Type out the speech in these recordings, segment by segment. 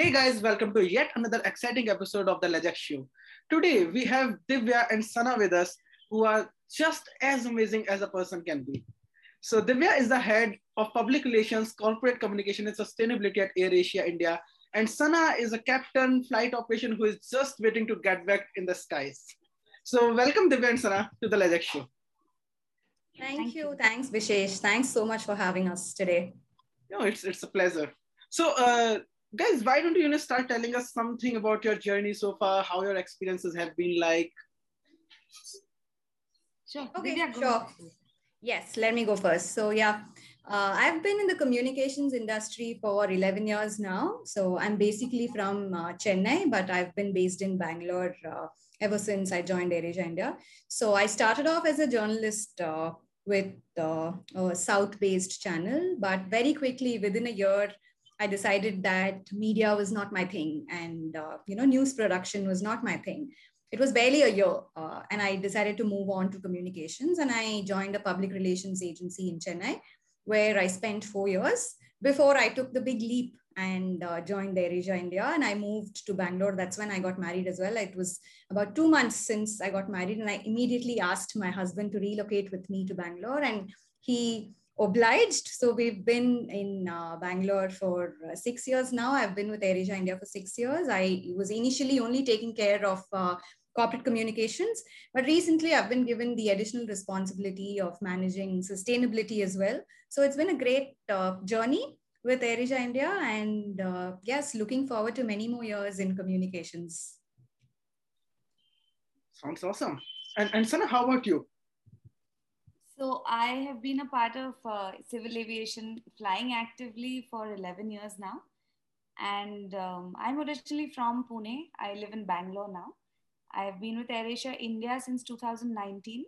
Hey guys, welcome to yet another exciting episode of the Lejak Show. Today we have Divya and Sana with us, who are just as amazing as a person can be. So Divya is the head of public relations, corporate communication, and sustainability at AirAsia India, and Sana is a captain flight operation who is just waiting to get back in the skies. So welcome Divya and Sana to the Lejak Show. Thank, Thank you. you. Thanks, Vishesh. Thanks so much for having us today. No, it's it's a pleasure. So, uh, guys, why don't you, you know, start telling us something about your journey so far, how your experiences have been like? Sure. Okay, yeah, sure. Yes, let me go first. So, yeah, uh, I've been in the communications industry for 11 years now. So, I'm basically from uh, Chennai, but I've been based in Bangalore uh, ever since I joined AirAsia India. So, I started off as a journalist uh, with uh, a South-based channel, but very quickly, within a year, I decided that media was not my thing, and uh, you know, news production was not my thing. It was barely a year, uh, and I decided to move on to communications, and I joined a public relations agency in Chennai, where I spent four years before I took the big leap and uh, joined AirAsia India. And I moved to Bangalore. That's when I got married as well. It was about two months since I got married, and I immediately asked my husband to relocate with me to Bangalore, and he obliged. So we've been in uh, Bangalore for uh, six years now. I've been with AirAsia India for six years. I was initially only taking care of uh, corporate communications, but recently I've been given the additional responsibility of managing sustainability as well. So it's been a great uh, journey with AirAsia India, and uh, yes, looking forward to many more years in communications. Sounds awesome. And, and Sana, how about you? So I have been a part of uh, civil aviation flying actively for 11 years now. And um, I'm originally from Pune. I live in Bangalore now. I've been with AirAsia India since 2019.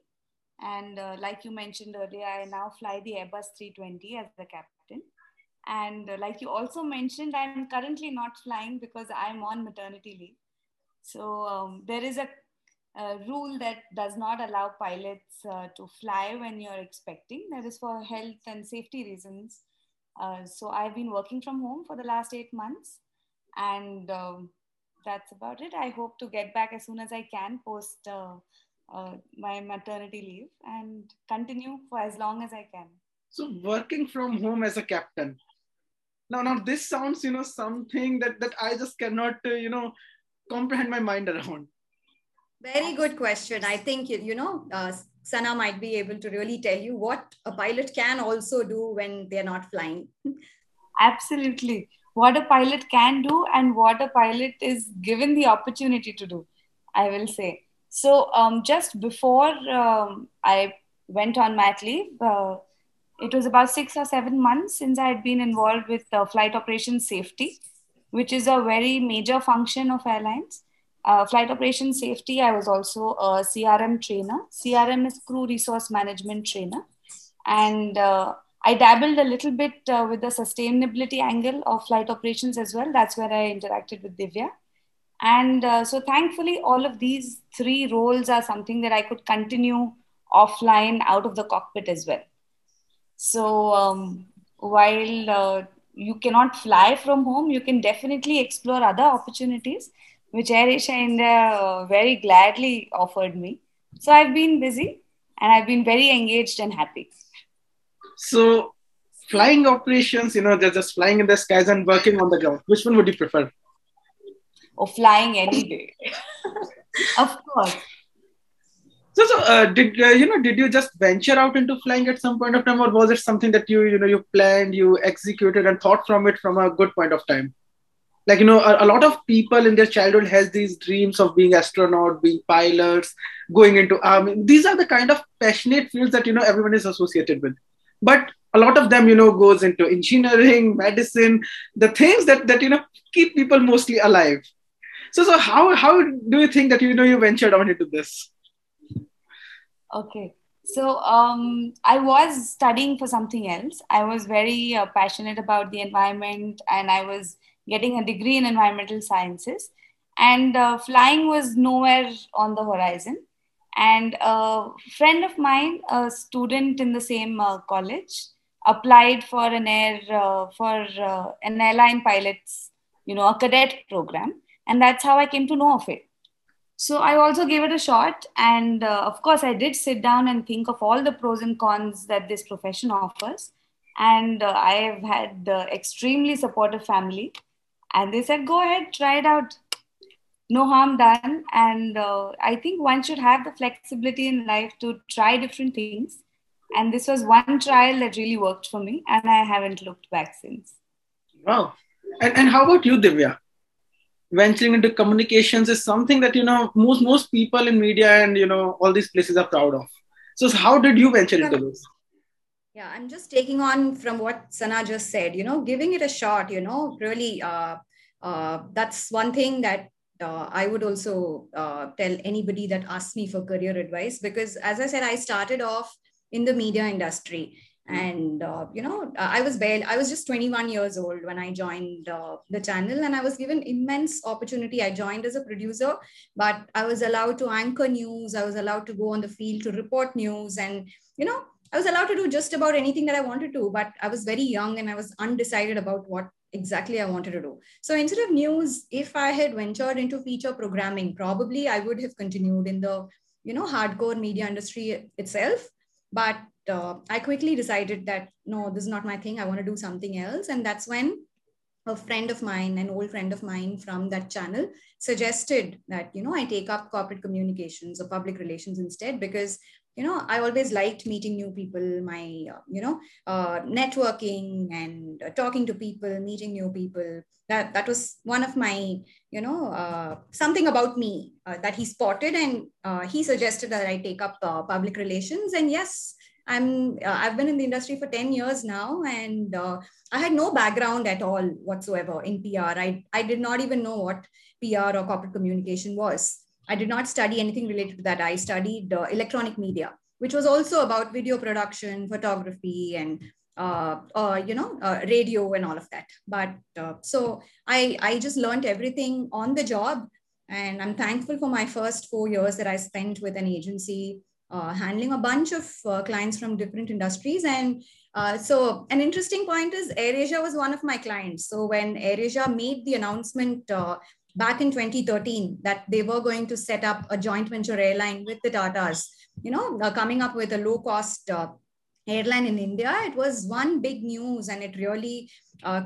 And uh, like you mentioned earlier, I now fly the Airbus 320 as the captain. And uh, like you also mentioned, I'm currently not flying because I'm on maternity leave. So um, there is a a rule that does not allow pilots uh, to fly when you're expecting. That is for health and safety reasons. Uh, so I've been working from home for the last eight months, and um, that's about it. I hope to get back as soon as I can post uh, uh my maternity leave and continue for as long as I can. So working from home as a captain. Now, now this sounds, you know, something that that I just cannot, uh, you know, comprehend my mind around very good question. I think, you know, uh, Sana might be able to really tell you what a pilot can also do when they're not flying. Absolutely. What a pilot can do and what a pilot is given the opportunity to do, I will say. So, um, just before um, I went on mat leave, uh, it was about six or seven months since I had been involved with uh, flight operations safety, which is a very major function of airlines uh, flight operation safety, I was also a CRM trainer. CRM is crew resource management trainer. And uh, I dabbled a little bit uh, with the sustainability angle of flight operations as well. That's where I interacted with Divya. And uh, so thankfully, all of these three roles are something that I could continue offline out of the cockpit as well. So um, while uh, you cannot fly from home, you can definitely explore other opportunities which AirAsia India very gladly offered me. So I've been busy and I've been very engaged and happy. So, flying operations, you know, they're just flying in the skies and working on the ground. Which one would you prefer? Or flying any day. of course. So, so uh, did uh, you know? Did you just venture out into flying at some point of time, or was it something that you you know you planned, you executed, and thought from it from a good point of time? Like you know a, a, lot of people in their childhood has these dreams of being astronaut being pilots going into army. These are the kind of passionate fields that you know everyone is associated with. But a lot of them you know goes into engineering medicine the things that that you know keep people mostly alive. So so how how do you think that you know you ventured on into this? Okay. So um, I was studying for something else. I was very uh, passionate about the environment, and I was getting a degree in environmental sciences. And uh, flying was nowhere on the horizon. And a friend of mine, a student in the same uh, college, applied for an air uh, for uh, an airline pilot's you know, a cadet program. And that's how I came to know of it. So I also gave it a shot. And uh, of course, I did sit down and think of all the pros and cons that this profession offers. And uh, I have had uh, extremely supportive family. And they said, go ahead, try it out. No harm done. And uh, I think one should have the flexibility in life to try different things. And this was one trial that really worked for me. And I haven't looked back since. Wow. And, and how about you, Divya? venturing into communications is something that you know most most people in media and you know all these places are proud of so how did you venture into this yeah i'm just taking on from what sana just said you know giving it a shot you know really uh, uh, that's one thing that uh, I would also uh, tell anybody that asks me for career advice because, as I said, I started off in the media industry and uh, you know i was barely i was just 21 years old when i joined uh, the channel and i was given immense opportunity. I joined as a producer but i was allowed to anchor news. I was allowed to go on the field to report news and you know i was allowed to do just about anything that i wanted to but i was very young and i was undecided about what exactly i wanted to do so instead of news if i had ventured into feature programming probably i would have continued in the you know hardcore media industry itself but uh, I quickly decided that no, this is not my thing. I want to do something else. And that's when a friend of mine, an old friend of mine from that channel, suggested that, you know, I take up corporate communications or public relations instead because you know i always liked meeting new people my uh, you know uh, networking and uh, talking to people meeting new people that that was one of my you know uh, something about me uh, that he spotted and uh, he suggested that i take up public relations and yes I'm I've been in the industry for 10 years now and I had no background at all whatsoever in PR. I, I did not even know what PR or corporate communication was. I did not study anything related to that. I studied uh, electronic media, which was also about video production, photography, and uh, uh, you know, uh, radio and all of that. But uh, so I, I just learned everything on the job. And I'm thankful for my first four years that I spent with an agency uh, handling a bunch of clients from different industries. And so, an interesting point is AirAsia was one of my clients. So, when AirAsia made the announcement back in 2013 that they were going to set up a joint venture airline with the Tatas, you know, uh, coming up with a low cost uh, airline in India, it was one big news and it really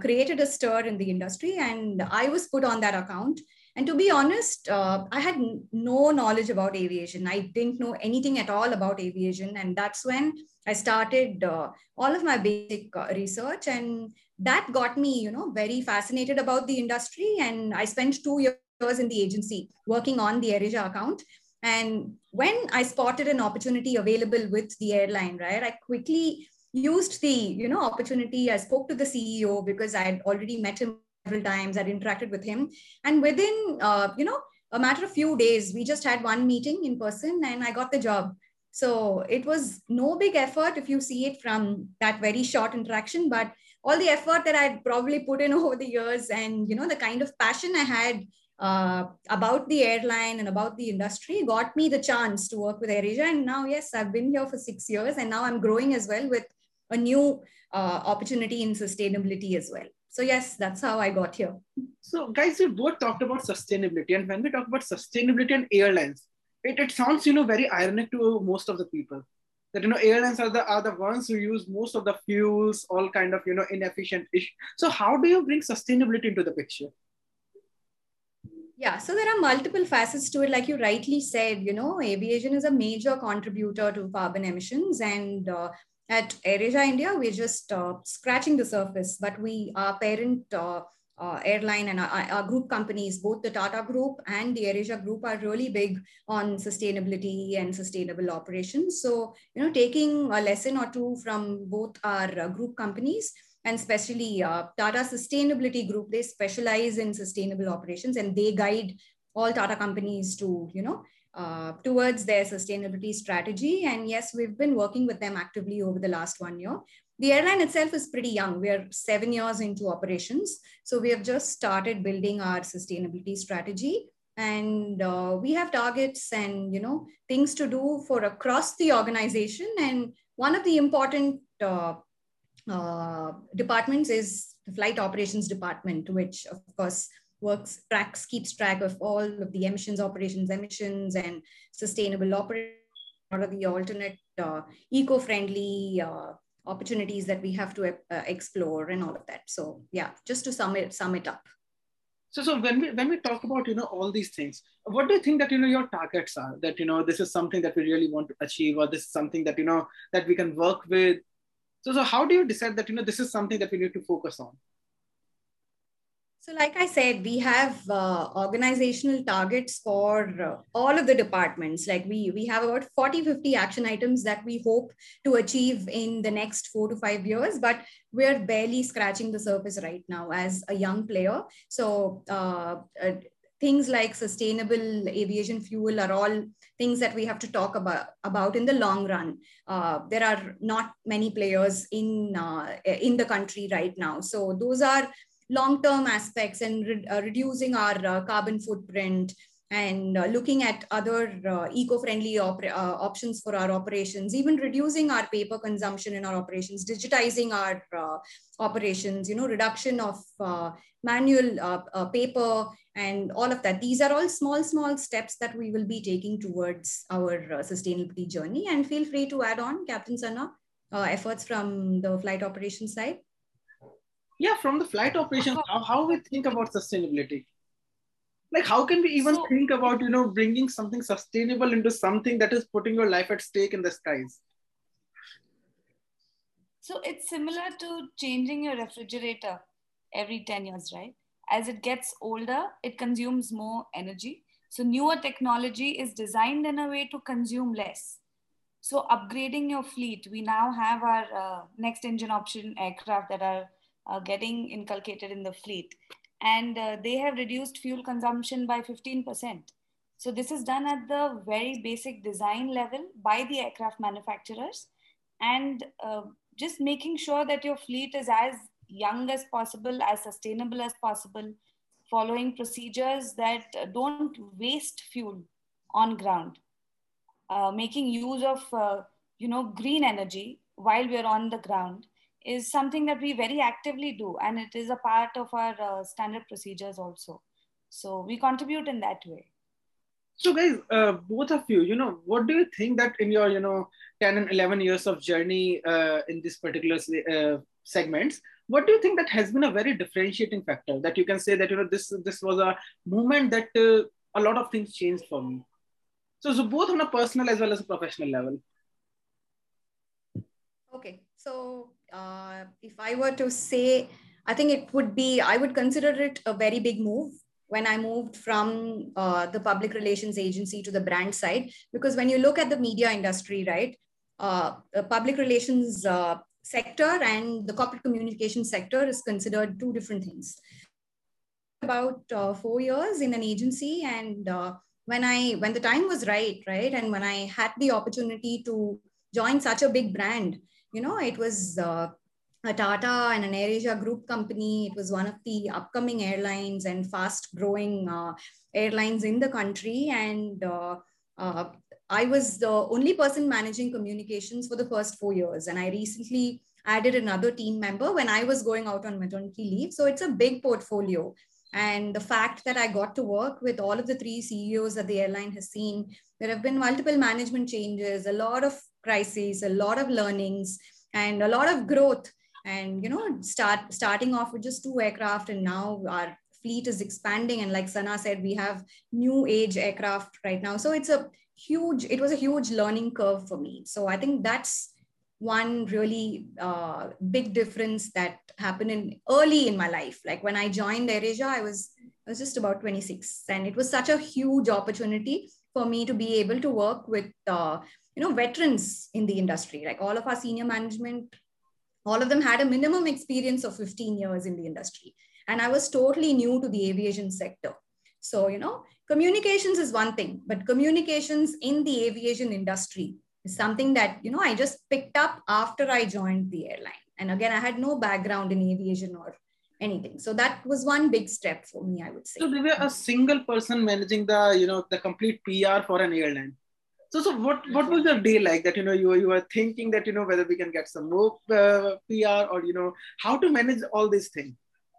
created a stir in the industry. And I was put on that account. And to be honest, uh, I had no knowledge about aviation. I didn't know anything at all about aviation. And that's when I started uh, all of my basic uh, research. And that got me, you know, very fascinated about the industry. And I spent two years in the agency working on the AirAsia account. And when I spotted an opportunity available with the airline, right, I quickly used the you know opportunity i spoke to the ceo because i had already met him several times. I'd interacted with him. And within, uh, you know, a matter of few days, we just had one meeting in person and I got the job. So it was no big effort if you see it from that very short interaction, but all the effort that I'd probably put in over the years and, you know, the kind of passion I had uh, about the airline and about the industry got me the chance to work with AirAsia. And now, yes, I've been here for six years and now I'm growing as well with a new uh, opportunity in sustainability as well. So yes, that's how I got here. So guys, we both talked about sustainability, and when we talk about sustainability and airlines, it, it sounds you know very ironic to most of the people that you know airlines are the are the ones who use most of the fuels, all kind of you know inefficient ish. So how do you bring sustainability into the picture? Yeah, so there are multiple facets to it. Like you rightly said, you know, aviation is a major contributor to carbon emissions, and uh, at AirAsia India, we're just uh, scratching the surface, but we, our parent uh, uh, airline and our, our, group companies, both the Tata Group and the AirAsia Group are really big on sustainability and sustainable operations. So, you know, taking a lesson or two from both our uh, group companies and especially uh, Tata Sustainability Group, they specialize in sustainable operations and they guide all Tata companies to, you know, uh, towards their sustainability strategy. And yes, we've been working with them actively over the last one year. The airline itself is pretty young. We're seven years into operations. So we have just started building our sustainability strategy. And uh, we have targets and you know things to do for across the organization. And one of the important uh, uh, departments is the flight operations department, which of course works tracks keeps track of all of the emissions operations emissions and sustainable operation what are the alternate uh, eco-friendly uh, opportunities that we have to uh, explore and all of that. So yeah just to sum it sum it up. So so when we when we talk about you know all these things what do you think that you know your targets are? That you know this is something that we really want to achieve or this is something that you know that we can work with? So so how do you decide that you know this is something that we need to focus on so, like I said, we have uh, organizational targets for uh, all of the departments. Like we we have about 40, 50 action items that we hope to achieve in the next four to five years, but we're barely scratching the surface right now as a young player. So, uh, uh things like sustainable aviation fuel are all things that we have to talk about about in the long run uh, there are not many players in uh, in the country right now so those are long-term aspects and re- uh, reducing our uh, carbon footprint and uh, looking at other uh, eco-friendly op- options for our operations even reducing our paper consumption in our operations digitizing our operations you know reduction of manual paper and all of that. These are all small small steps that we will be taking towards our sustainability journey. And feel free to add on captain Sana efforts from the flight operations side yeah from the flight operations how, how we think about sustainability? Like how can we even so, think about you know bringing something sustainable into something that is putting your life at stake in the skies? So it's similar to changing your refrigerator every 10 years right? As it gets older it consumes more energy. So newer technology is designed in a way to consume less. So upgrading your fleet we now have our uh, next engine option aircraft that are uh, getting inculcated in the fleet. And uh, they have reduced fuel consumption by 15%. So this is done at the very basic design level by the aircraft manufacturers and uh, just making sure that your fleet is as young as possible, as sustainable as possible, following procedures that don't waste fuel on ground, uh, making use of uh, you know green energy while we're on the ground, is something that we very actively do and it is a part of our uh, standard procedures also. So we contribute in that way. So guys uh, both of you you know what do you think that in your you know 10 and 11 years of journey uh, in this particular uh, segments what do you think that has been a very differentiating factor that you can say that you know this this was a moment that uh, a lot of things changed for me? So so both on a personal as well as a professional level. Okay so uh, if I were to say, I think it would be, I would consider it a very big move when I moved from uh, the public relations agency to the brand side. Because when you look at the media industry, right, uh, the public relations uh, sector and the corporate communication sector is considered two different things. About uh, four years in an agency, and when I when the time was right, right, and when I had the opportunity to join such a big brand, you know, it was uh, a Tata and an AirAsia group company. It was one of the upcoming airlines and fast growing uh, airlines in the country. And uh, uh, I was the only person managing communications for the first four years. And I recently added another team member when I was going out on maternity leave. So it's a big portfolio. And the fact that I got to work with all of the three CEOs that the airline has seen, there have been multiple management changes, a lot of crises, a lot of learnings, and a lot of growth. And you know, start starting off with just two aircraft, and now our fleet is expanding. And like Sana said, we have new age aircraft right now. So it's a huge. It was a huge learning curve for me. So I think that's one really uh, big difference that happened in early in my life. Like when I joined AirAsia, I was I was just about 26, and it was such a huge opportunity for me to be able to work with uh, you know veterans in the industry. Like all of our senior management, all of them had a minimum experience of 15 years in the industry, and I was totally new to the aviation sector. So you know, communications is one thing, but communications in the aviation industry is something that you know i just picked up after i joined the airline and again i had no background in aviation or anything so that was one big step for me i would say so they were a single person managing the you know the complete pr for an airline So, so what, what was the day like that, you know, you, you were thinking that, you know, whether we can get some more uh, PR or, you know, how to manage all these things?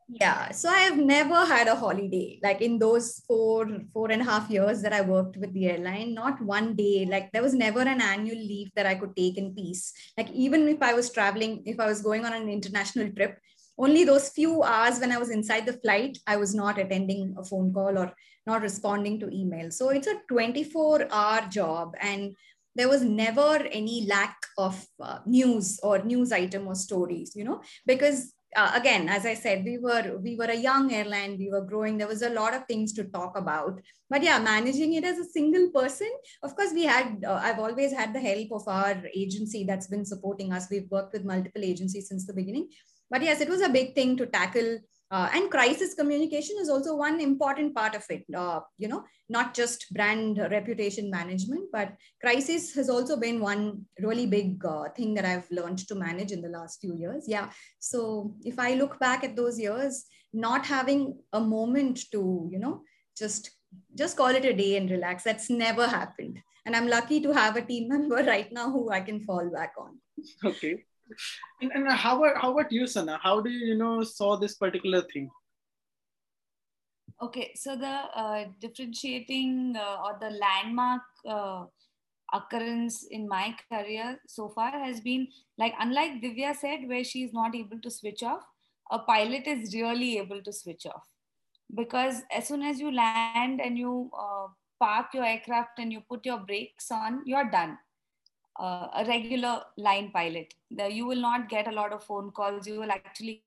Yeah, so I have never had a holiday. Like in those four, four and a half years that I worked with the airline, not one day. Like there was never an annual leave that I could take in peace. Like even if I was traveling, if I was going on an international trip, only those few hours when I was inside the flight, I was not attending a phone call or not responding to email. So it's a 24 hour job. And there was never any lack of uh, news or news item or stories, you know, because uh, again as i said we were we were a young airline we were growing there was a lot of things to talk about but yeah managing it as a single person of course we had uh, i've always had the help of our agency that's been supporting us we've worked with multiple agencies since the beginning but yes it was a big thing to tackle uh, and crisis communication is also one important part of it. Uh, you know not just brand reputation management but crisis has also been one really big uh, thing that i've learned to manage in the last few years. Yeah. So if i look back at those years not having a moment to you know just just call it a day and relax that's never happened. And i'm lucky to have a team member right now who i can fall back on. Okay and, and how about how about you, Sana? How do you, you know saw this particular thing? Okay, so the uh, differentiating uh, or the landmark uh, occurrence in my career so far has been like unlike Divya said, where she is not able to switch off, a pilot is really able to switch off because as soon as you land and you uh, park your aircraft and you put your brakes on, you're done uh, a regular line pilot. The, you will not get a lot of phone calls. You will actually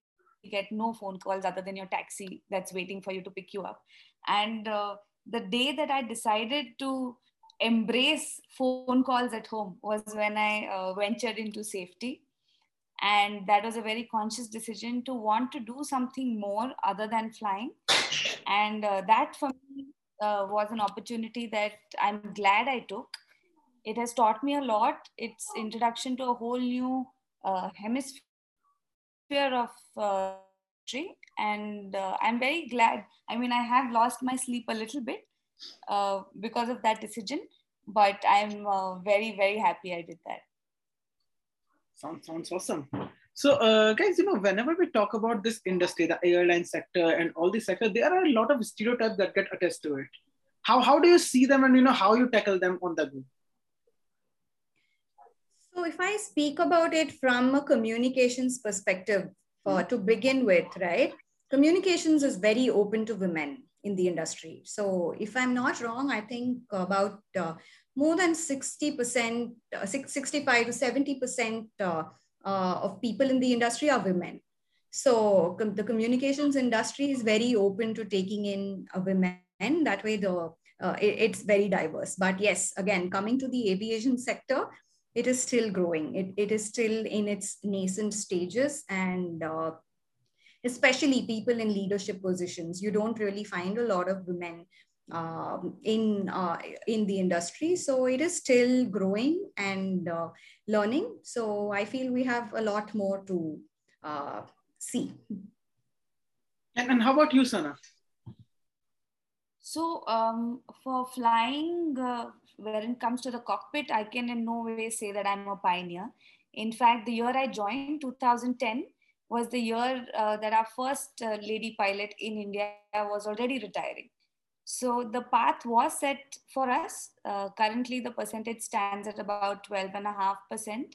get no phone calls other than your taxi that's waiting for you to pick you up. And uh, the day that I decided to embrace phone calls at home was when I uh, ventured into safety. And that was a very conscious decision to want to do something more other than flying. And uh, that for me uh, was an opportunity that I'm glad I took it has taught me a lot. It's introduction to a whole new uh, hemisphere of uh, and uh, I'm very glad. I mean, I have lost my sleep a little bit uh, because of that decision, but I'm uh, very, very happy I did that. Sounds sounds awesome. So, uh, guys, you know, whenever we talk about this industry, the airline sector and all the sector, there are a lot of stereotypes that get attached to it. How how do you see them, and you know, how you tackle them on the go? So if I speak about it from a communications perspective, for, to begin with, right? Communications is very open to women in the industry. So if I'm not wrong, I think about uh, more than 60%, uh, 65 to 70% uh, uh, of people in the industry are women. So com- the communications industry is very open to taking in women. That way, the uh, it, it's very diverse. But yes, again, coming to the aviation sector, it is still growing. It, it is still in its nascent stages and uh, especially people in leadership positions. You don't really find a lot of women um, in uh, in the industry, so it is still growing and uh, learning. So I feel we have a lot more to uh, see. And, and how about you, Sana? So um, for flying, uh, when it comes to the cockpit, I can in no way say that I'm a pioneer. In fact, the year I joined, 2010, was the year uh, that our first uh, lady pilot in India was already retiring. So the path was set for us. Uh, currently, the percentage stands at about 12.5%,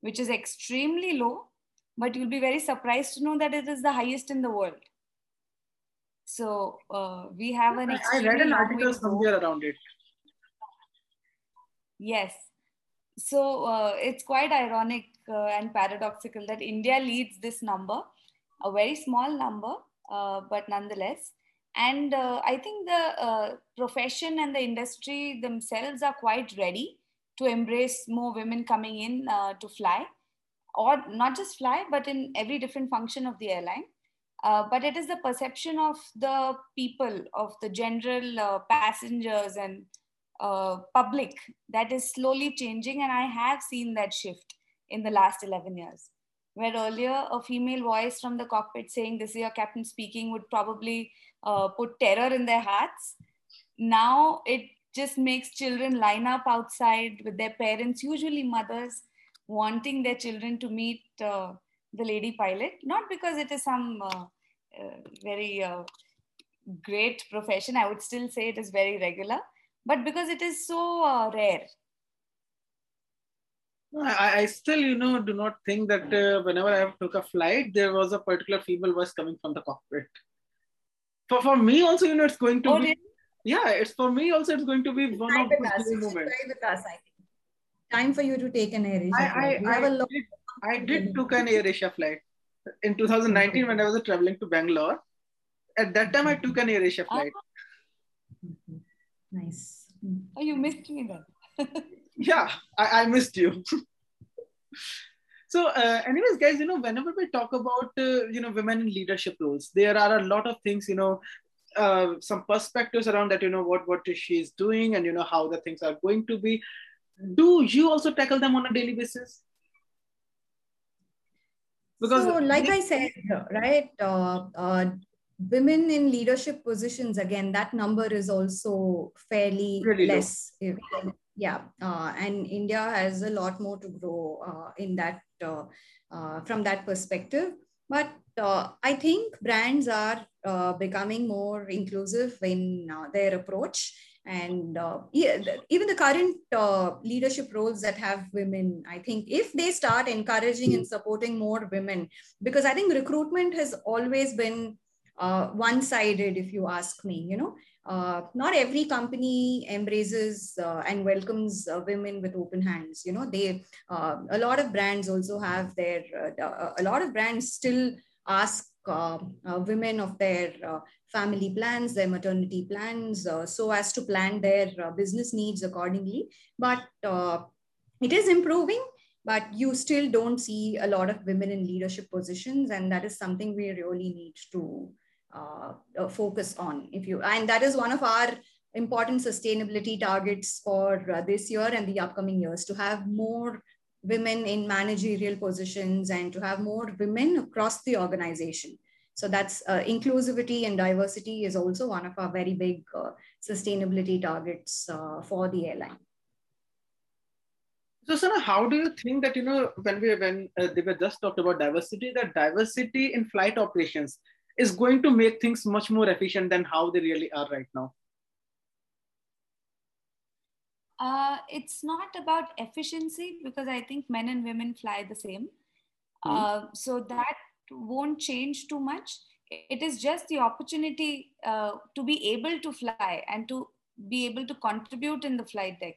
which is extremely low, but you'll be very surprised to know that it is the highest in the world. So uh, we have an. I read an article somewhere around it. Yes. So uh, it's quite ironic uh, and paradoxical that India leads this number, a very small number, uh, but nonetheless. And uh, I think the uh, profession and the industry themselves are quite ready to embrace more women coming in to fly, or not just fly, but in every different function of the airline. Uh, but it is the perception of the people, of the general uh, passengers and uh, public that is slowly changing. And I have seen that shift in the last 11 years. Where earlier a female voice from the cockpit saying, This is your captain speaking, would probably uh, put terror in their hearts. Now it just makes children line up outside with their parents, usually mothers, wanting their children to meet uh, the lady pilot, not because it is some uh, uh, very uh, great profession, I would still say it is very regular, but because it is so uh, rare. I, I, still, you know, do not think that uh, whenever I took a flight, there was a particular female voice coming from the cockpit. For, for me also, you know, it's going to oh, be, really? yeah, it's for me also, it's going to be one of the moments. With us, I think. Time for you to take an Air Asia I, I, I, did, I did took an Air Asia flight in 2019 when I was traveling to Bangalore. At that time, I took an Air Asia flight. Oh. Nice. Oh, you missed me then. yeah, I, I missed you. so, uh, anyways, guys, you know, whenever we talk about uh, you know women in leadership roles, there are a lot of things, you know, uh, some perspectives around that, you know, what what she's doing and you know how the things are going to be. Do you also tackle them on a daily basis? Because so, like I said, right, uh, uh, women in leadership positions again that number is also fairly really less yeah uh, and india has a lot more to grow uh, in that uh, uh from that perspective. But uh, i think brands are uh, becoming more inclusive in their approach. And even the current leadership roles that have women i think if they start encouraging and supporting more women because i think recruitment has always been uh, one-sided if you ask me you know. Uh, not every company embraces uh, and welcomes uh, women with open hands you know. They uh, a lot of brands also have their uh, a lot of brands still ask women of their family plans their maternity plans so as to plan their business needs accordingly. But it is improving but you still don't see a lot of women in leadership positions and that is something we really need to focus on. If you and that is one of our important sustainability targets for uh, this year and the upcoming years to have more women in managerial positions and to have more women across the organization. So that's uh, inclusivity and diversity is also one of our very big uh, sustainability targets uh, for the airline. So sana how do you think that you know when we when they were just talked about diversity that diversity in flight operations is going to make things much more efficient than how they really are right now? Uh, it's not about efficiency because I think men and women fly the same. Mm-hmm. Uh, so that won't change too much. It is just the opportunity uh, to be able to fly and to be able to contribute in the flight deck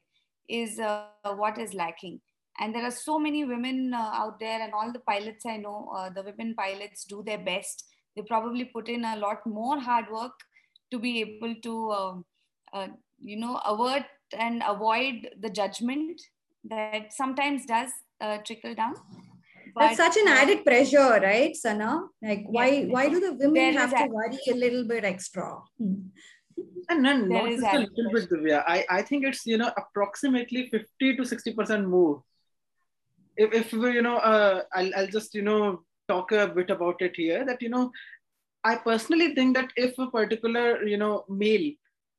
is uh, what is lacking. And there are so many women uh, out there, and all the pilots I know, uh, the women pilots do their best they probably put in a lot more hard work to be able to um, uh, you know avert and avoid the judgment that sometimes does uh, trickle down. But, that's such an uh, added pressure right sana? Like why yes, why do the women have to worry a little bit extra? And then not just a little bit Divya. I, I think it's you know approximately 50 to 60 percent more. If, if you know uh, I'll, I'll just you know talk a bit about it here that you know i personally think that if a particular you know male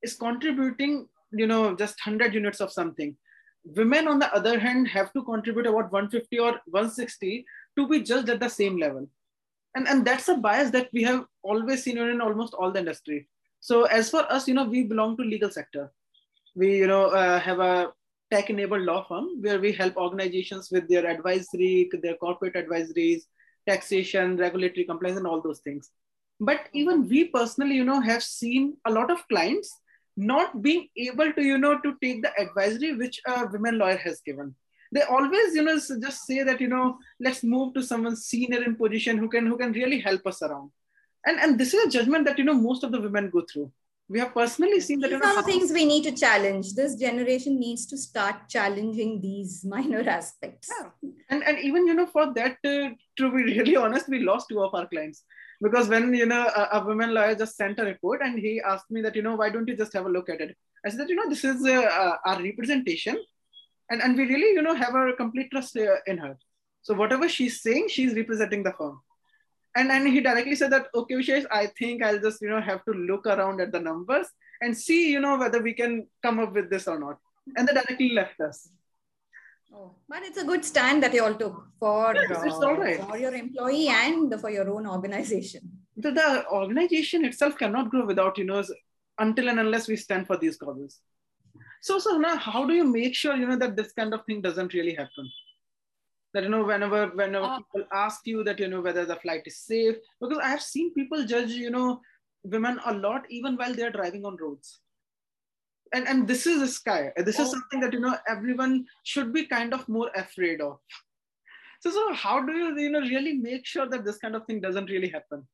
is contributing you know just 100 units of something women on the other hand have to contribute about 150 or 160 to be judged at the same level. And and that's a bias that we have always seen in almost all the industry. So as for us you know we belong to legal sector. We you know uh, have a tech enabled law firm where we help organizations with their advisory their corporate advisories taxation, regulatory compliance, and all those things. But mm-hmm. even we personally, you know, have seen a lot of clients not being able to, you know, to take the advisory which a women lawyer has given. They always, you know, just say that, you know, let's move to someone senior in position who can who can really help us around. And and this is a judgment that you know most of the women go through we have personally seen that. These are the things we need to challenge. This generation needs to start challenging these minor aspects. Yeah. And, and even, you know, for that, uh, to be really honest, we lost two of our clients. Because when, you know, a, a woman lawyer just sent a report and he asked me that, you know, why don't you just have a look at it? I said that, you know, this is uh, uh, our representation. And, and we really, you know, have a complete trust uh, in her. So whatever she's saying, she's representing the firm and and he directly said that okay Vishesh, i think i'll just you know have to look around at the numbers and see you know whether we can come up with this or not. And they directly left us. Oh. But it's a good stand that you all took for yes, uh, right. for your employee and for your own organization. The, the organization itself cannot grow without you know until and unless we stand for these causes. So so now how do you make sure you know that this kind of thing doesn't really happen that you know whenever whenever uh, people ask you that you know whether the flight is safe because i have seen people judge you know women a lot even while they are driving on roads. And and this is a sky. This oh. is something that you know everyone should be kind of more afraid of. So so how do you you know really make sure that this kind of thing doesn't really happen?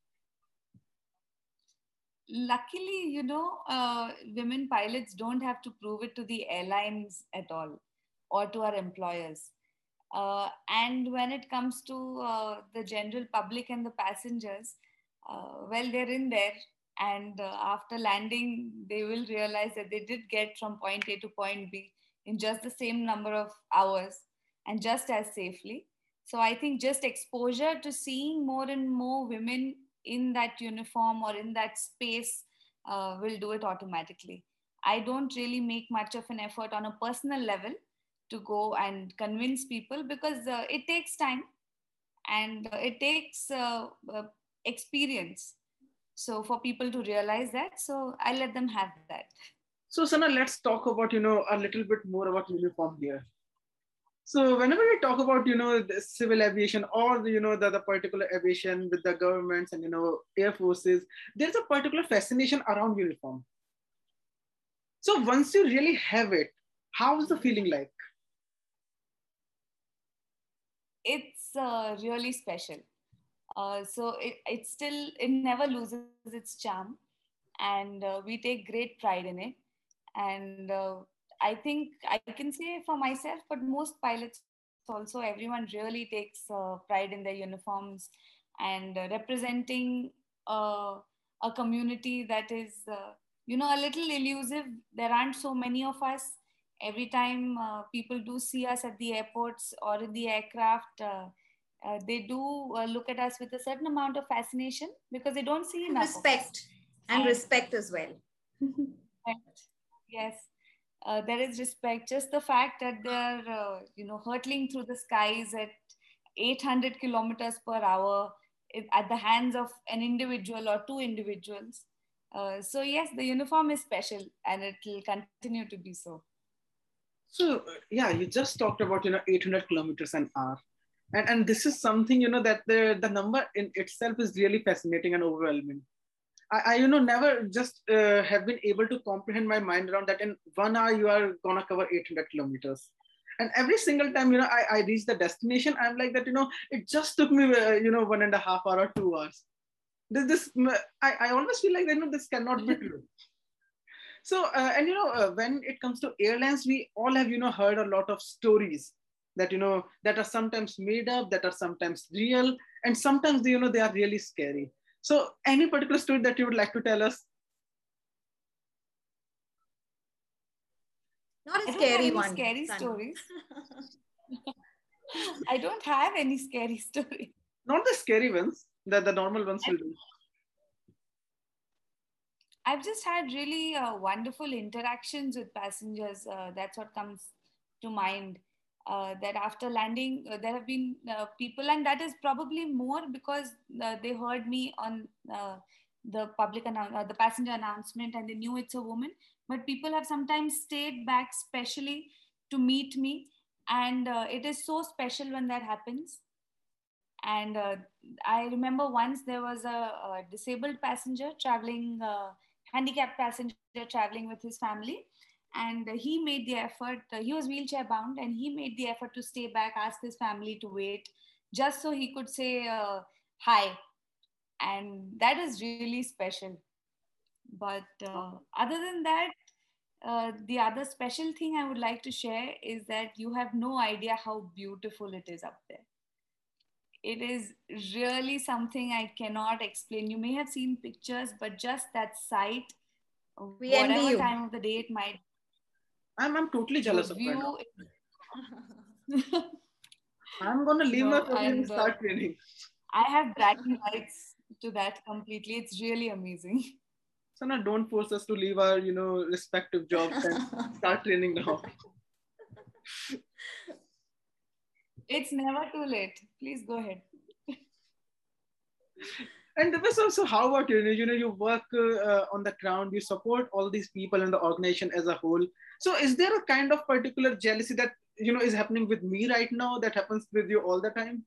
Luckily you know uh, women pilots don't have to prove it to the airlines at all or to our employers uh, and when it comes to uh, the general public and the passengers, uh, well, they're in there. And uh, after landing, they will realize that they did get from point A to point B in just the same number of hours and just as safely. So I think just exposure to seeing more and more women in that uniform or in that space uh, will do it automatically. I don't really make much of an effort on a personal level to go and convince people because uh, it takes time and uh, it takes uh, uh, experience. So for people to realize that so i let them have that. So sana let's talk about you know a little bit more about uniform here. So whenever we talk about you know civil aviation or the, you know the, the particular aviation with the governments and you know air forces there's a particular fascination around uniform. So once you really have it how's the feeling like it's uh, really special. Uh, so it, it still it never loses its charm, and uh, we take great pride in it. And uh, I think I can say for myself, but most pilots also, everyone really takes uh, pride in their uniforms and uh, representing a community that is, you know, a little elusive. There aren't so many of us every time uh, people do see us at the airports or in the aircraft, uh, uh, they do uh, look at us with a certain amount of fascination because they don't see enough. Respect and, and respect as well. yes, uh, there is respect. Just the fact that they're uh, you know hurtling through the skies at 800 kilometers per hour at the hands of an individual or two individuals. so yes, the uniform is special, and it will continue to be so. So yeah, you just talked about you know 800 kilometers an hour, and and this is something you know that the the number in itself is really fascinating and overwhelming. I, I you know never just uh, have been able to comprehend my mind around that in one hour you are gonna cover 800 kilometers. And every single time, you know, I, I reach the destination, I'm like that, you know, it just took me, uh, you know, one and a half hour or two hours. This, this I, I always feel like, you know, this cannot be true. So, uh, and you know, uh, when it comes to airlines, we all have, you know, heard a lot of stories that, you know, that are sometimes made up, that are sometimes real, and sometimes, you know, they are really scary. So, any particular story that you would like to tell us? Not a scary one. Scary stories. I don't have any scary story. Not the scary ones that the normal ones will do. I've just had really uh, wonderful interactions with passengers. Uh, that's what comes to mind. Uh, that after landing, uh, there have been uh, people, and that is probably more because uh, they heard me on the public annou- the passenger announcement, and they knew it's a woman. But people have sometimes stayed back specially to meet me, and it is so special when that happens. And I remember once there was a, a disabled passenger traveling handicapped passenger traveling with his family. And he made the effort uh, he was wheelchair bound and he made the effort to stay back ask his family to wait just so he could say uh, hi. And that is really special. But uh, other than that uh, the other special thing i would like to share is that you have no idea how beautiful it is up there it is really something I cannot explain. You may have seen pictures, but just that sight, we whatever you. time of the day it might. I'm, I'm totally jealous of you. I'm gonna leave no, my and uh, start training. I have bragging rights to that completely. It's really amazing. So now don't force us to leave our, you know, respective jobs and start training now. it's never too late. Please go ahead. and there was also how about you? You know, you work uh, on the ground, you support all these people in the organization as a whole. So, is there a kind of particular jealousy that you know is happening with me right now that happens with you all the time?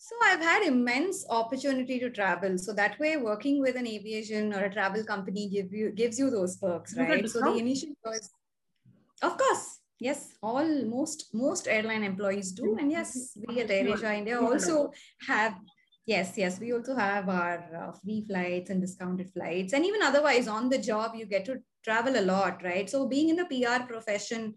So I've had immense opportunity to travel. So that way, working with an aviation or a travel company give you gives you those perks, right? So the initial was, of course, yes, all most most airline employees do, and yes, we at AirAsia India also have. Yes, yes, we also have our uh, free flights and discounted flights, and even otherwise on the job, you get to travel a lot, right? So being in the PR profession,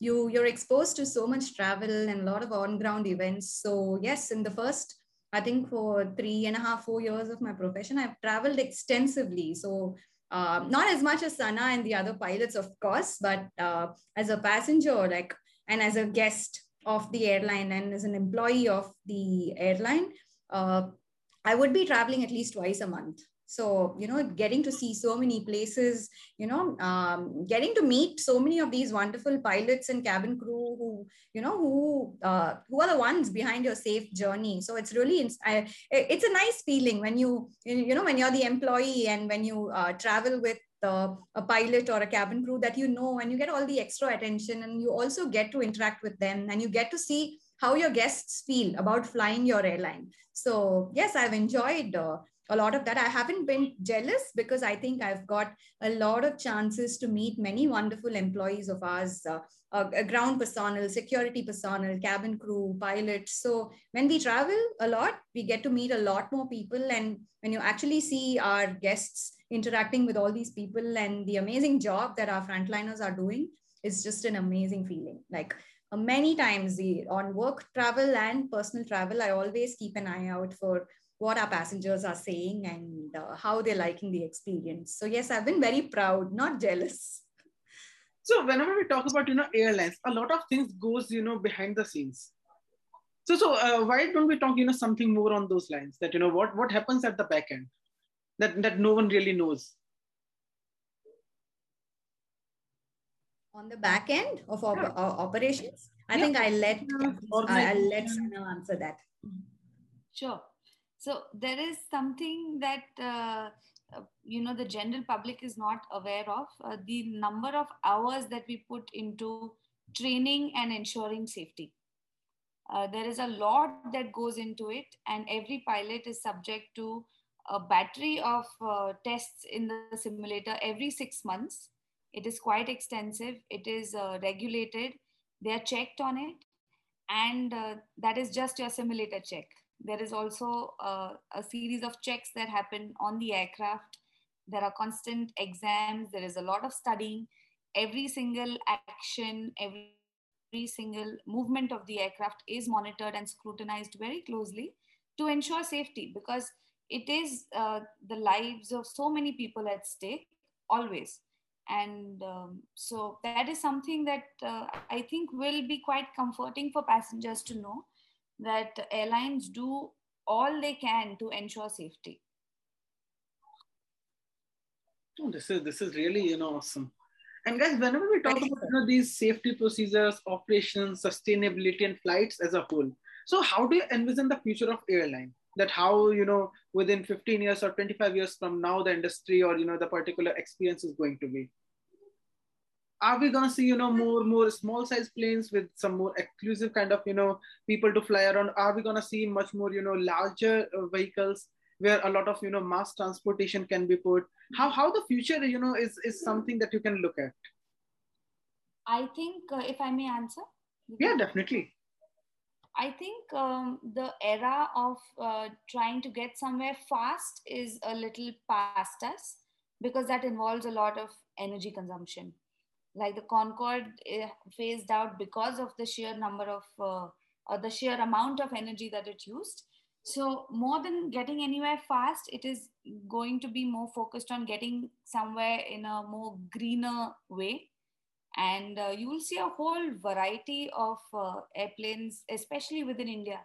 you you're exposed to so much travel and a lot of on ground events so yes in the first i think for three and a half four years of my profession i've traveled extensively so uh, not as much as sana and the other pilots of course but uh, as a passenger like and as a guest of the airline and as an employee of the airline uh, i would be traveling at least twice a month so you know getting to see so many places you know um, getting to meet so many of these wonderful pilots and cabin crew who you know who uh, who are the ones behind your safe journey. So it's really it's a nice feeling when you you know when you're the employee and when you uh, travel with uh, a pilot or a cabin crew that you know and you get all the extra attention and you also get to interact with them and you get to see how your guests feel about flying your airline. So yes i've enjoyed uh, a lot of that. I haven't been jealous because I think I've got a lot of chances to meet many wonderful employees of ours, uh, uh, ground personnel, security personnel, cabin crew, pilots. So when we travel a lot, we get to meet a lot more people. And when you actually see our guests interacting with all these people and the amazing job that our frontliners are doing, it's just an amazing feeling. Like uh, many times on work travel and personal travel, I always keep an eye out for what our passengers are saying and uh, how they're liking the experience. So yes, I've been very proud, not jealous. So whenever we talk about you know airlines, a lot of things goes you know behind the scenes. So so uh, why don't we talk you know something more on those lines that you know what what happens at the back end that that no one really knows. On the back end of op- yeah. operations, I yeah. think I let I'll let Sana answer that. Sure. So there is something that uh, uh, you know the general public is not aware of uh, the number of hours that we put into training and ensuring safety. Uh, there is a lot that goes into it, and every pilot is subject to a battery of uh, tests in the simulator every six months. It is quite extensive. It is uh, regulated. They are checked on it, and that is just your simulator check there is also a, a series of checks that happen on the aircraft. There are constant exams. There is a lot of studying. Every single action, every, every single movement of the aircraft is monitored and scrutinized very closely to ensure safety because it is uh, the lives of so many people at stake always and um, so that is something that uh, i think will be quite comforting for passengers to know that airlines do all they can to ensure safety. Oh, this is this is really you know awesome. And guys, whenever we talk about you know, these safety procedures, operations, sustainability, and flights as a whole, so how do you envision the future of airline? That how you know within 15 years or 25 years from now the industry or you know the particular experience is going to be are we gonna see you know more more small size planes with some more exclusive kind of you know people to fly around? Are we gonna see much more you know larger uh, vehicles where a lot of you know mass transportation can be put? How how the future you know is is something that you can look at? I think uh, if i may answer? Yeah definitely. I think um, the era of uh, trying to get somewhere fast is a little past us because that involves a lot of energy consumption like the Concorde eh, phased out because of the sheer number of uh, or the sheer amount of energy that it used. So more than getting anywhere fast, it is going to be more focused on getting somewhere in a more greener way. And uh, you will see a whole variety of uh, airplanes, especially within India,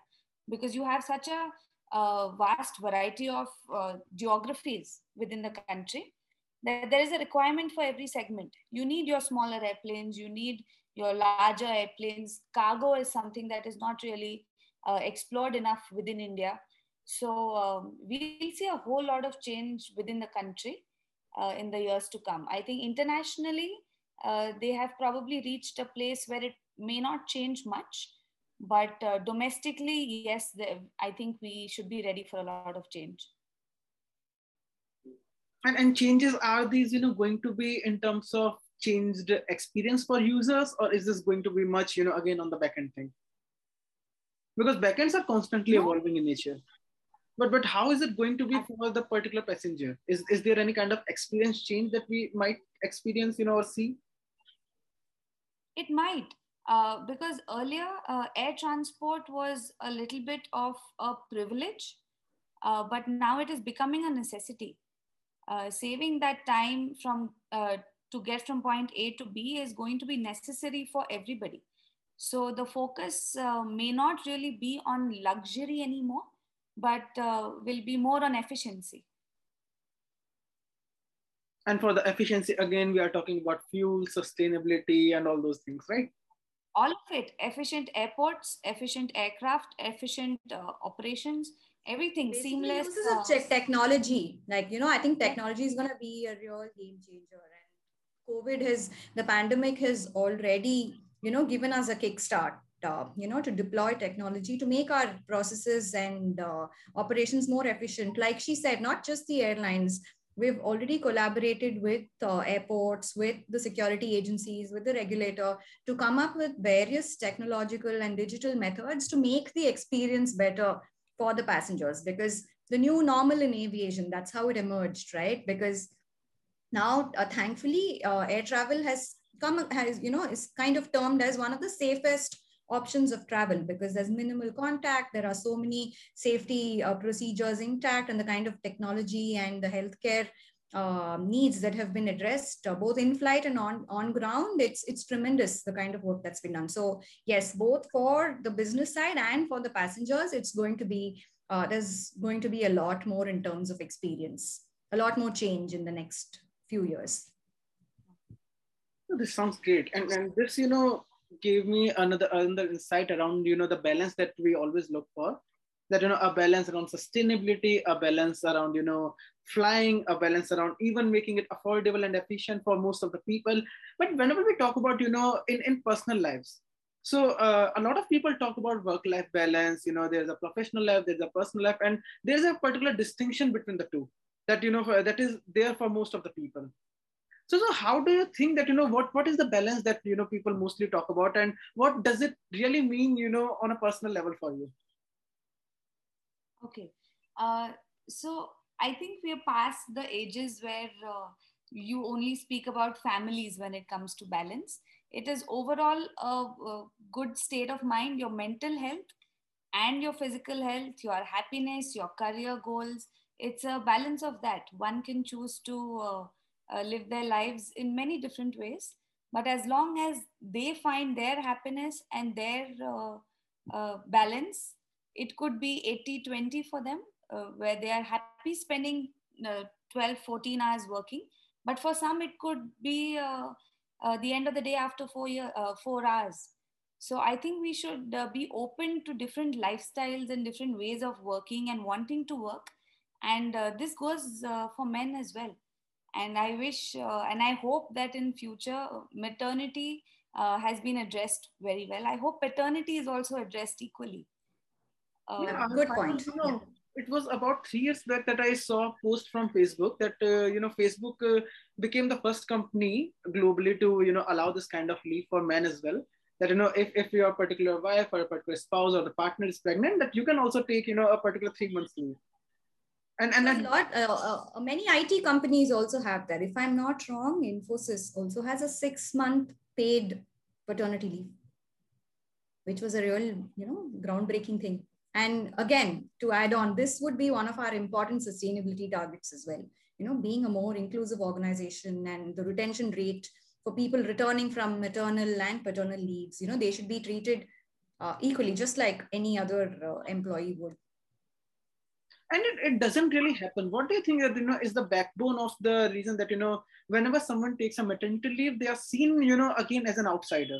because you have such a uh, vast variety of uh, geographies within the country there is a requirement for every segment. You need your smaller airplanes, you need your larger airplanes. Cargo is something that is not really uh, explored enough within India. So um, we'll see a whole lot of change within the country uh, in the years to come. I think internationally, uh, they have probably reached a place where it may not change much, but uh, domestically, yes, the, I think we should be ready for a lot of change. And, and changes are these, you know, going to be in terms of changed experience for users, or is this going to be much, you know, again on the backend thing? Because backends are constantly evolving in nature. But but how is it going to be for the particular passenger? Is is there any kind of experience change that we might experience you know or see? It might uh, because earlier uh, air transport was a little bit of a privilege uh, but now it is becoming a necessity uh, saving that time from uh, to get from point a to b is going to be necessary for everybody so the focus uh, may not really be on luxury anymore but uh, will be more on efficiency. And for the efficiency, again, we are talking about fuel, sustainability, and all those things, right? All of it efficient airports, efficient aircraft, efficient uh, operations, everything Basically, seamless. Is a uh, technology. Like, you know, I think technology is going to be a real game changer. And COVID has, the pandemic has already, you know, given us a kickstart uh, you know to deploy technology to make our processes and uh, operations more efficient like she said not just the airlines we've already collaborated with uh, airports with the security agencies with the regulator to come up with various technological and digital methods to make the experience better for the passengers because the new normal in aviation that's how it emerged right because now uh, thankfully uh, air travel has come has you know is kind of termed as one of the safest options of travel because there's minimal contact. There are so many safety uh, procedures intact and the kind of technology and the healthcare uh, needs that have been addressed uh, both in flight and on, on ground. It's, it's tremendous the kind of work that's been done. So yes, both for the business side and for the passengers, it's going to be, uh, there's going to be a lot more in terms of experience, a lot more change in the next few years. This sounds great. And, and this, you know, gave me another another insight around you know the balance that we always look for that you know a balance around sustainability a balance around you know flying a balance around even making it affordable and efficient for most of the people. But whenever we talk about you know in in personal lives so uh, a lot of people talk about work life balance you know there's a professional life there's a personal life and there's a particular distinction between the two that you know that is there for most of the people. So, so how do you think that you know what what is the balance that you know people mostly talk about, and what does it really mean, you know, on a personal level for you? Okay, uh, so I think we are past the ages where uh, you only speak about families when it comes to balance. It is overall a, a good state of mind, your mental health and your physical health, your happiness, your career goals. It's a balance of that. One can choose to uh, uh, live their lives in many different ways. But as long as they find their happiness and their uh, uh, balance, it could be 80 20 for them, uh, where they are happy spending uh, 12, 14 hours working. But for some, it could be uh, the end of the day after four, year, four hours. So I think we should be open to different lifestyles and different ways of working and wanting to work. And this goes for men as well and i wish uh, and i hope that in future maternity uh, has been addressed very well i hope paternity is also addressed equally uh, yeah, good point you know, it was about three years back that i saw a post from facebook that uh, you know facebook uh, became the first company globally to you know allow this kind of leave for men as well. That you know if, if your particular wife or a particular spouse or the partner is pregnant that you can also take you know a particular three months leave. And and a lot uh, uh, many it companies also have that. If i'm not wrong infosys also has a six month paid paternity leave which was a real you know groundbreaking thing and again to add on this would be one of our important sustainability targets as well you know being a more inclusive organization and the retention rate for people returning from maternal and paternal leaves you know they should be treated uh, equally, just like any other uh, employee would. And it, it doesn't really happen. What do you think that you know is the backbone of the reason that you know whenever someone takes a maternity leave, they are seen you know again as an outsider.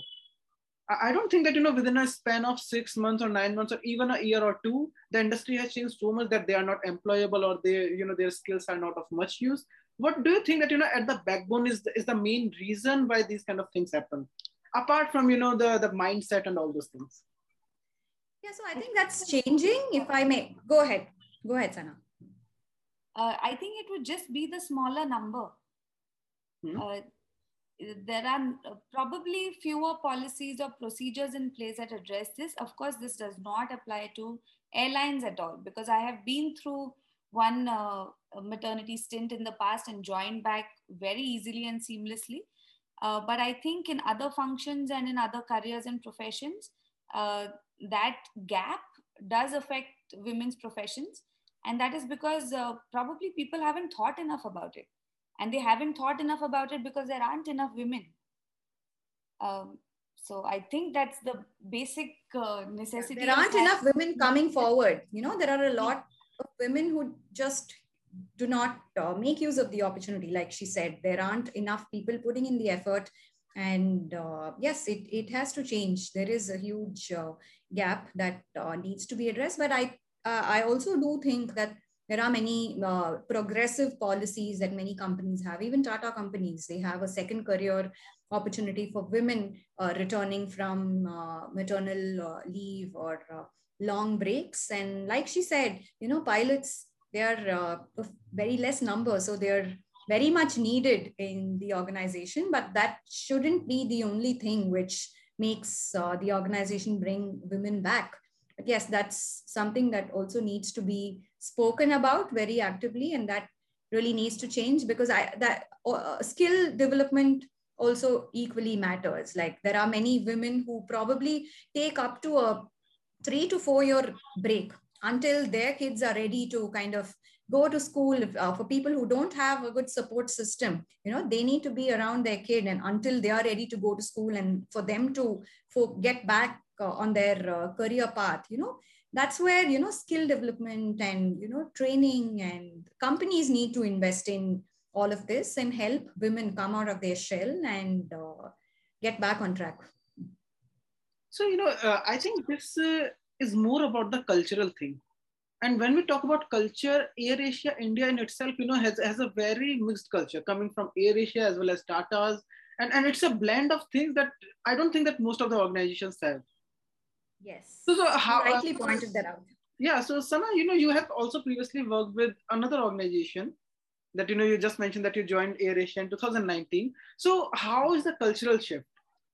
I don't think that you know within a span of six months or nine months or even a year or two, the industry has changed so much that they are not employable or they you know their skills are not of much use. What do you think that you know at the backbone is the, is the main reason why these kind of things happen, apart from you know the the mindset and all those things? Yeah, so I think that's changing. If I may, go ahead, go ahead, Sana. Uh, I think it would just be the smaller number. Hmm? Uh, there are probably fewer policies or procedures in place that address this. Of course, this does not apply to airlines at all because I have been through one uh, maternity stint in the past and joined back very easily and seamlessly. Uh, but I think in other functions and in other careers and professions, uh, that gap does affect women's professions. And that is because uh, probably people haven't thought enough about it and they haven't thought enough about it because there aren't enough women. Um, so i think that's the basic uh, necessity there aren't enough women coming forward. You know there are a lot of women who just do not uh, make use of the opportunity. Like she said there aren't enough people putting in the effort. And uh, yes it, it has to change. There is a huge uh, gap that uh, needs to be addressed. But i uh, i also do think that there are many uh, progressive policies that many companies have. Even tata companies they have a second career opportunity for women uh, returning from uh, maternal uh, leave or uh, long breaks. And like she said you know pilots they are uh, very less number so they're very much needed in the organization but that shouldn't be the only thing which makes the organization bring women back but yes that's something that also needs to be spoken about very actively and that really needs to change because i that uh, skill development also equally matters. Like there are many women who probably take up to a 3 to 4 year break until their kids are ready to kind of go to school. Uh, for people who don't have a good support system you know they need to be around their kid and until they are ready to go to school and for them to for get back on their uh, career path you know? That's where you know skill development and you know training and companies need to invest in all of this and help women come out of their shell and uh, get back on track. So you know uh, i think this uh, is more about the cultural thing. And when we talk about culture air asia india in itself you know has, has a very mixed culture coming from air asia as well as tatas. And, and it's a blend of things that i don't think that most of the organizations have Yes. So, so how you rightly uh, pointed that out. Yeah. So Sana, you know, you have also previously worked with another organization that you know you just mentioned that you joined AirAsia in 2019. So how is the cultural shift?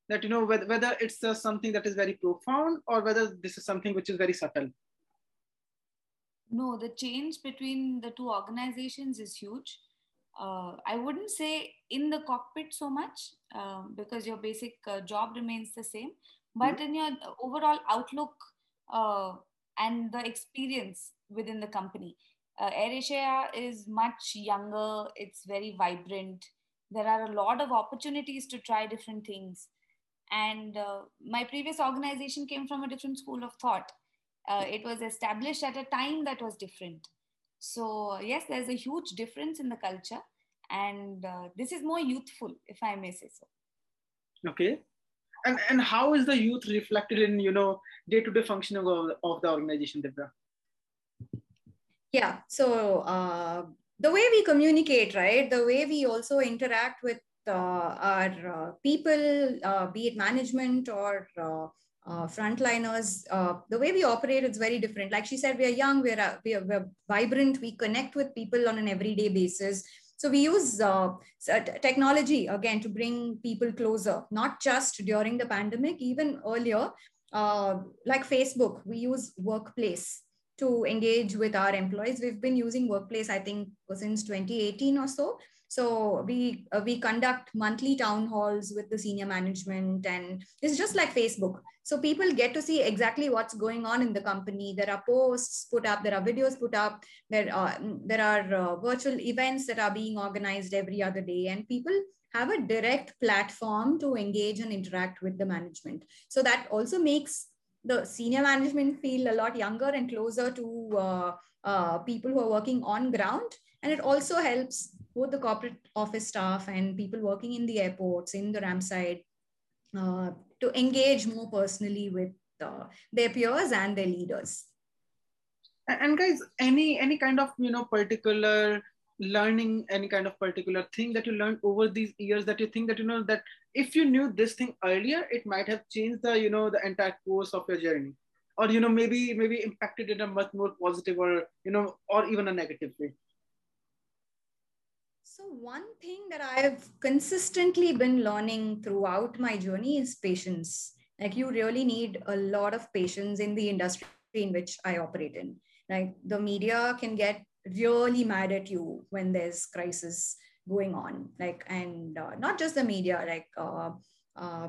That you know whether, whether it's uh, something that is very profound or whether this is something which is very subtle. No, the change between the two organizations is huge. Uh, I wouldn't say in the cockpit so much uh, because your basic uh, job remains the same, but in your overall outlook uh, and the experience within the company. Uh, AirAsia is much younger, it's very vibrant. There are a lot of opportunities to try different things. And uh, my previous organization came from a different school of thought. Uh, it was established at a time that was different. So, yes, there's a huge difference in the culture. And uh, this is more youthful, if I may say so. Okay and and how is the youth reflected in you know day-to-day functioning of, of the organization Divya? yeah so uh, the way we communicate right the way we also interact with uh, our uh, people uh, be it management or uh, uh, frontliners, the way we operate is very different. Like she said, we are young, we are, we are, we're vibrant, we connect with people on an everyday basis so we use uh, technology again to bring people closer, not just during the pandemic, even earlier, uh, like Facebook, we use Workplace to engage with our employees. We've been using Workplace, I think, since 2018 or so. So we uh, we conduct monthly town halls with the senior management, and it's just like Facebook. So people get to see exactly what's going on in the company. There are posts put up, there are videos put up, there are there are uh, virtual events that are being organized every other day, and people have a direct platform to engage and interact with the management. So that also makes the senior management feel a lot younger and closer to uh, uh, people who are working on ground and it also helps both the corporate office staff and people working in the airports in the ramp side uh, to engage more personally with uh, their peers and their leaders. And guys any any kind of you know particular learning any kind of particular thing that you learned over these years that you think that you know that if you knew this thing earlier it might have changed the you know the entire course of your journey. Or you know maybe maybe impacted in a much more positive or you know or even a negative way so one thing that i've consistently been learning throughout my journey is patience. Like you really need a lot of patience in the industry in which i operate in. Like the media can get really mad at you when there's crisis going on. Like and uh, not just the media like uh, uh,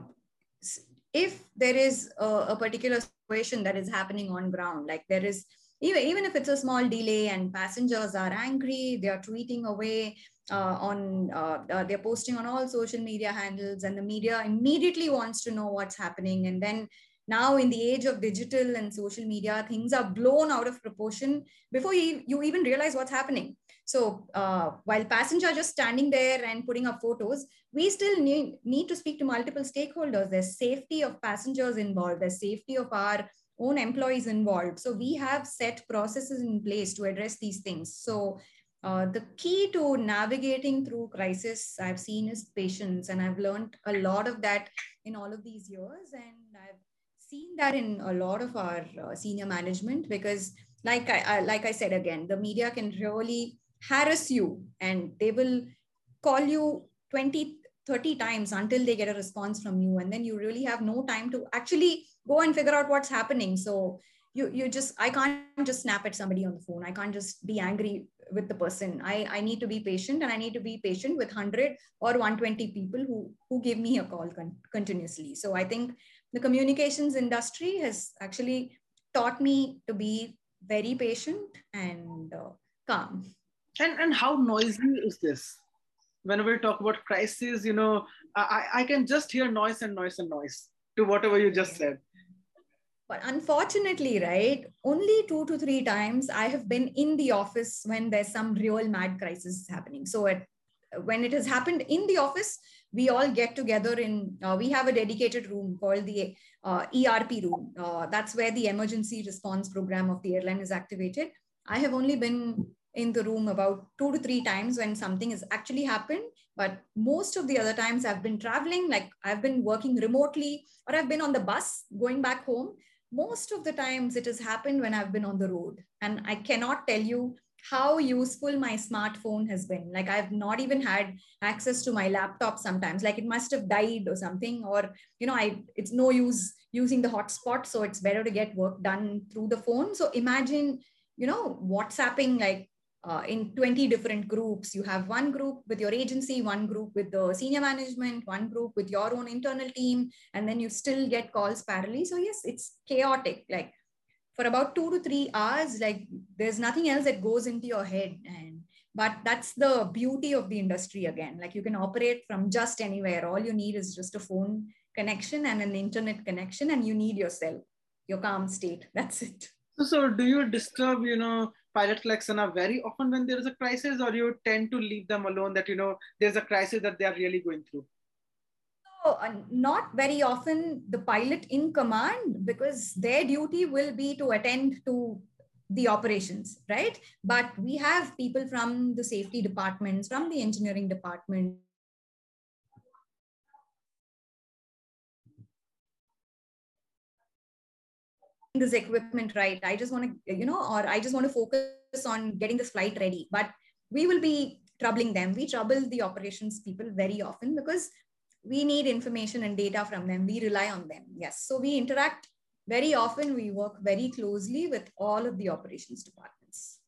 if there is a, a, particular situation that is happening on ground like there is even, even if it's a small delay and passengers are angry they are tweeting away uh, on uh, uh, they're posting on all social media handles and the media immediately wants to know what's happening. And then now in the age of digital and social media things are blown out of proportion before you, you even realize what's happening. So uh, while passengers are just standing there and putting up photos we still need, need to speak to multiple stakeholders. There's safety of passengers involved. There's safety of our own employees involved. So we have set processes in place to address these things. So uh, the key to navigating through crisis i've seen is patience. And i've learned a lot of that in all of these years. And i've seen that in a lot of our uh, senior management because like I, I, like I said again the media can really harass you and they will call you 20 30 times until they get a response from you. And then you really have no time to actually go and figure out what's happening. So you you just i can't just snap at somebody on the phone. I can't just be angry with the person. I i need to be patient and i need to be patient with 100 or 120 people who who give me a call con- continuously. So i think the communications industry has actually taught me to be very patient and uh, calm. And and how noisy is this? Whenever we talk about crisis you know i i can just hear noise and noise and noise to whatever you just said but unfortunately, right, only two to three times I have been in the office when there's some real mad crisis happening. So when it has happened in the office, we all get together in, uh, we have a dedicated room called the uh, ERP room. Uh, that's where the emergency response program of the airline is activated. I have only been in the room about two to three times when something has actually happened. But most of the other times I've been traveling, like I've been working remotely or I've been on the bus going back home most of the times it has happened when I've been on the road. And I cannot tell you how useful my smartphone has been. Like I've not even had access to my laptop sometimes. Like it must have died or something, or you know, I it's no use using the hotspot. So it's better to get work done through the phone. So imagine, you know, WhatsApping like uh, in 20 different groups. You have one group with your agency, one group with the senior management, one group with your own internal team, and then you still get calls parallelly. So, yes, it's chaotic. Like for about two to three hours, like there's nothing else that goes into your head. And but that's the beauty of the industry again. Like you can operate from just anywhere. All you need is just a phone connection and an internet connection, and you need yourself, your calm state. That's it. So, so do you disturb, you know, pilot like Sana very often when there is a crisis, or you tend to leave them alone that, you know, there's a crisis that they are really going through? So, uh, not very often the pilot in command because their duty will be to attend to the operations, right? But we have people from the safety departments, from the engineering department, this equipment right i just want to you know or i just want to focus on getting this flight ready. But we will be troubling them. We trouble the operations people very often because we need information and data from them. We rely on them. Yes. So we interact very often. We work very closely with all of the operations departments.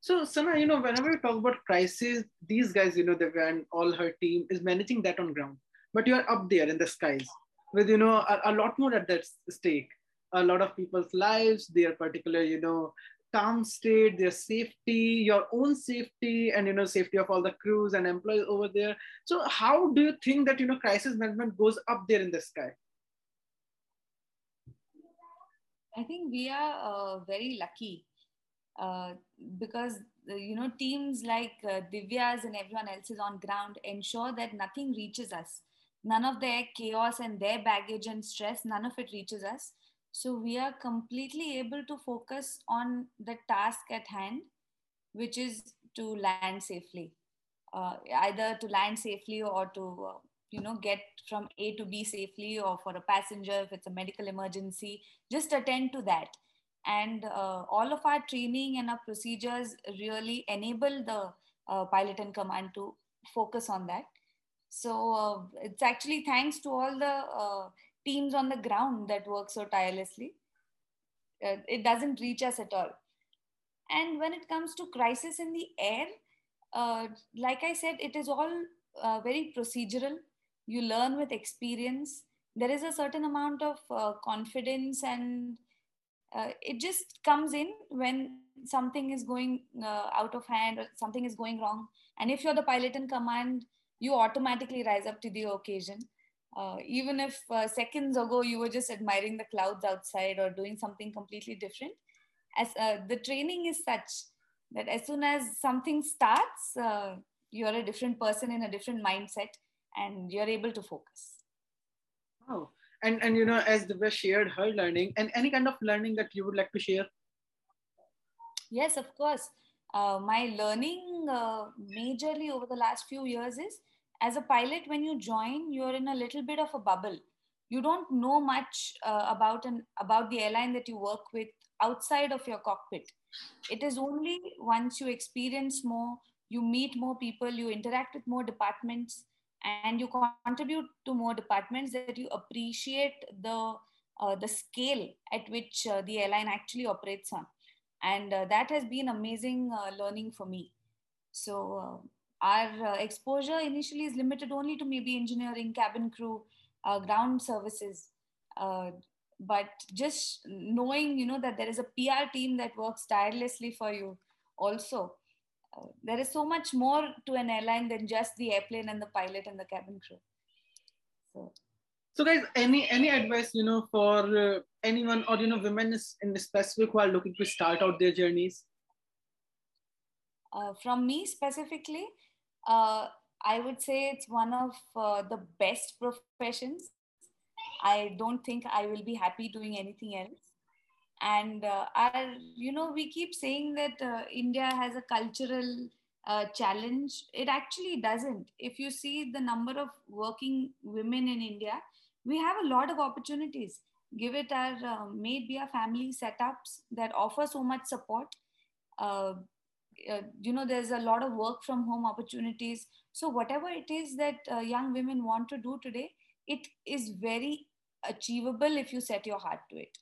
So sana you know whenever we talk about crisis these guys you know the and all her team is managing that on ground. But you're up there in the skies with you know a, a lot more at that stake a lot of people's lives, their particular, you know, calm state, their safety, your own safety, and you know, safety of all the crews and employees over there. So, how do you think that you know crisis management goes up there in the sky? I think we are uh, very lucky uh, because uh, you know teams like uh, Divya's and everyone else is on ground ensure that nothing reaches us. None of their chaos and their baggage and stress, none of it reaches us. So we are completely able to focus on the task at hand, which is to land safely, uh, either to land safely or to uh, you know get from a to b safely or for a passenger if it's a medical emergency just attend to that. And uh, all of our training and our procedures really enable the uh, pilot and command to focus on that. So uh, it's actually thanks to all the uh, teams on the ground that work so tirelessly. Uh, it doesn't reach us at all. And when it comes to crisis in the air uh, like i said it is all very procedural. You learn with experience. There is a certain amount of uh, confidence and uh, it just comes in when something is going uh, out of hand or something is going wrong. And if you're the pilot in command you automatically rise up to the occasion uh, even if uh, seconds ago you were just admiring the clouds outside or doing something completely different as uh, the training is such that as soon as something starts you're a different person in a different mindset and you're able to focus. Wow. And, and you know, as Divya shared her learning and any kind of learning that you would like to share? Yes, of course. Uh, my learning uh, majorly over the last few years is as a pilot, when you join, you're in a little bit of a bubble. You don't know much uh, about an about the airline that you work with outside of your cockpit. It is only once you experience more, you meet more people, you interact with more departments, and you contribute to more departments that you appreciate the uh, the scale at which uh, the airline actually operates on and uh, that has been amazing uh, learning for me so uh, our uh, exposure initially is limited only to maybe engineering cabin crew ground services but just knowing you know that there is a pr team that works tirelessly for you also there is so much more to an airline than just the airplane and the pilot and the cabin crew. So, so guys, any any advice you know for uh, anyone or you know women in the specific who are looking to start out their journeys? Uh, from me specifically, uh, I would say it's one of uh, the best professions. I don't think I will be happy doing anything else. And uh, our, you know we keep saying that uh, india has a cultural uh, challenge. It actually doesn't. If you see the number of working women in india we have a lot of opportunities. Give it our uh, maybe our family setups that offer so much support uh, you know there's a lot of work from home opportunities so whatever it is that uh, young women want to do today it is very achievable if you set your heart to it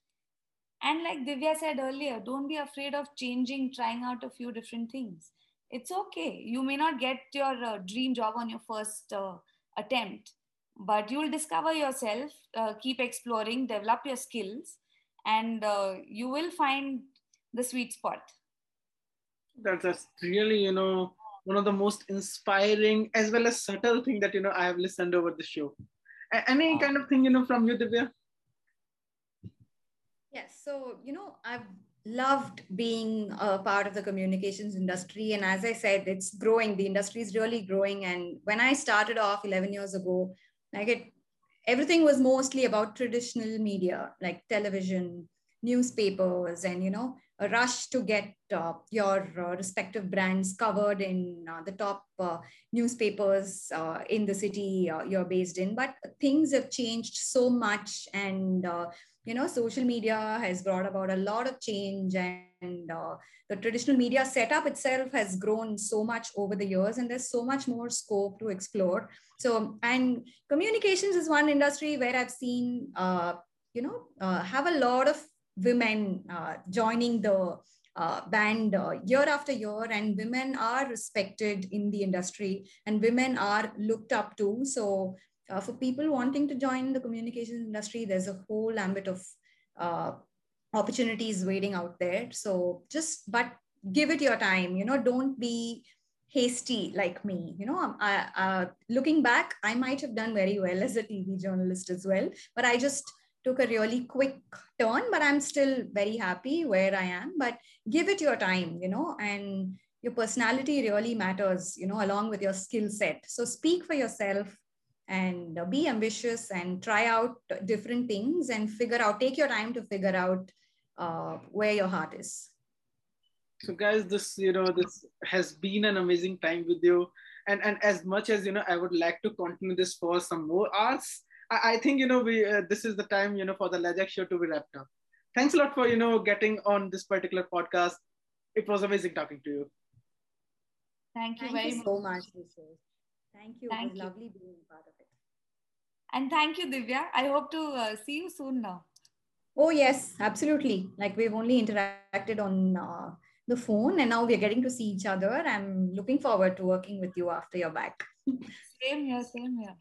and like Divya said earlier, don't be afraid of changing, trying out a few different things. It's okay. You may not get your uh, dream job on your first uh, attempt, but you'll discover yourself, uh, keep exploring, develop your skills, and you will find the sweet spot. That's, that's really, you know, one of the most inspiring as well as subtle thing that, you know, I have listened over the show. Any kind of thing, you know, from you, Divya? Yes. So, you know, I've loved being a part of the communications industry. And as I said, it's growing. The industry is really growing. And when I started off 11 years ago, like it, everything was mostly about traditional media, like television, newspapers, and, you know, a rush to get uh, your uh, respective brands covered in uh, the top uh, newspapers uh, in the city uh, you're based in. But things have changed so much. And, you know social media has brought about a lot of change and the traditional media setup itself has grown so much over the years and there's so much more scope to explore so and communications is one industry where i've seen you know have a lot of women uh, joining the uh, band uh, year after year and women are respected in the industry and women are looked up to so uh, for people wanting to join the communications industry, there's a whole ambit of uh, opportunities waiting out there. So just, but give it your time. You know, don't be hasty like me. You know, I, uh, looking back, I might have done very well as a TV journalist as well, but I just took a really quick turn, but I'm still very happy where I am. But give it your time, you know, and your personality really matters, you know, along with your skill set. So speak for yourself and be ambitious and try out different things and figure out, take your time to figure out uh, where your heart is. So, guys, this, you know, this has been an amazing time with you. And, and as much as, you know, I would like to continue this for some more hours, I, I think, you know, we, uh, this is the time, you know, for the Lajak show to be wrapped up. Thanks a lot for, you know, getting on this particular podcast. It was amazing talking to you. Thank you thank very you much. so much. Yusuf. Thank you. Thank it was you. lovely being part of it. And thank you, Divya. I hope to uh, see you soon now. Oh, yes, absolutely. Like we've only interacted on uh, the phone and now we're getting to see each other. I'm looking forward to working with you after you're back. Same here, same here.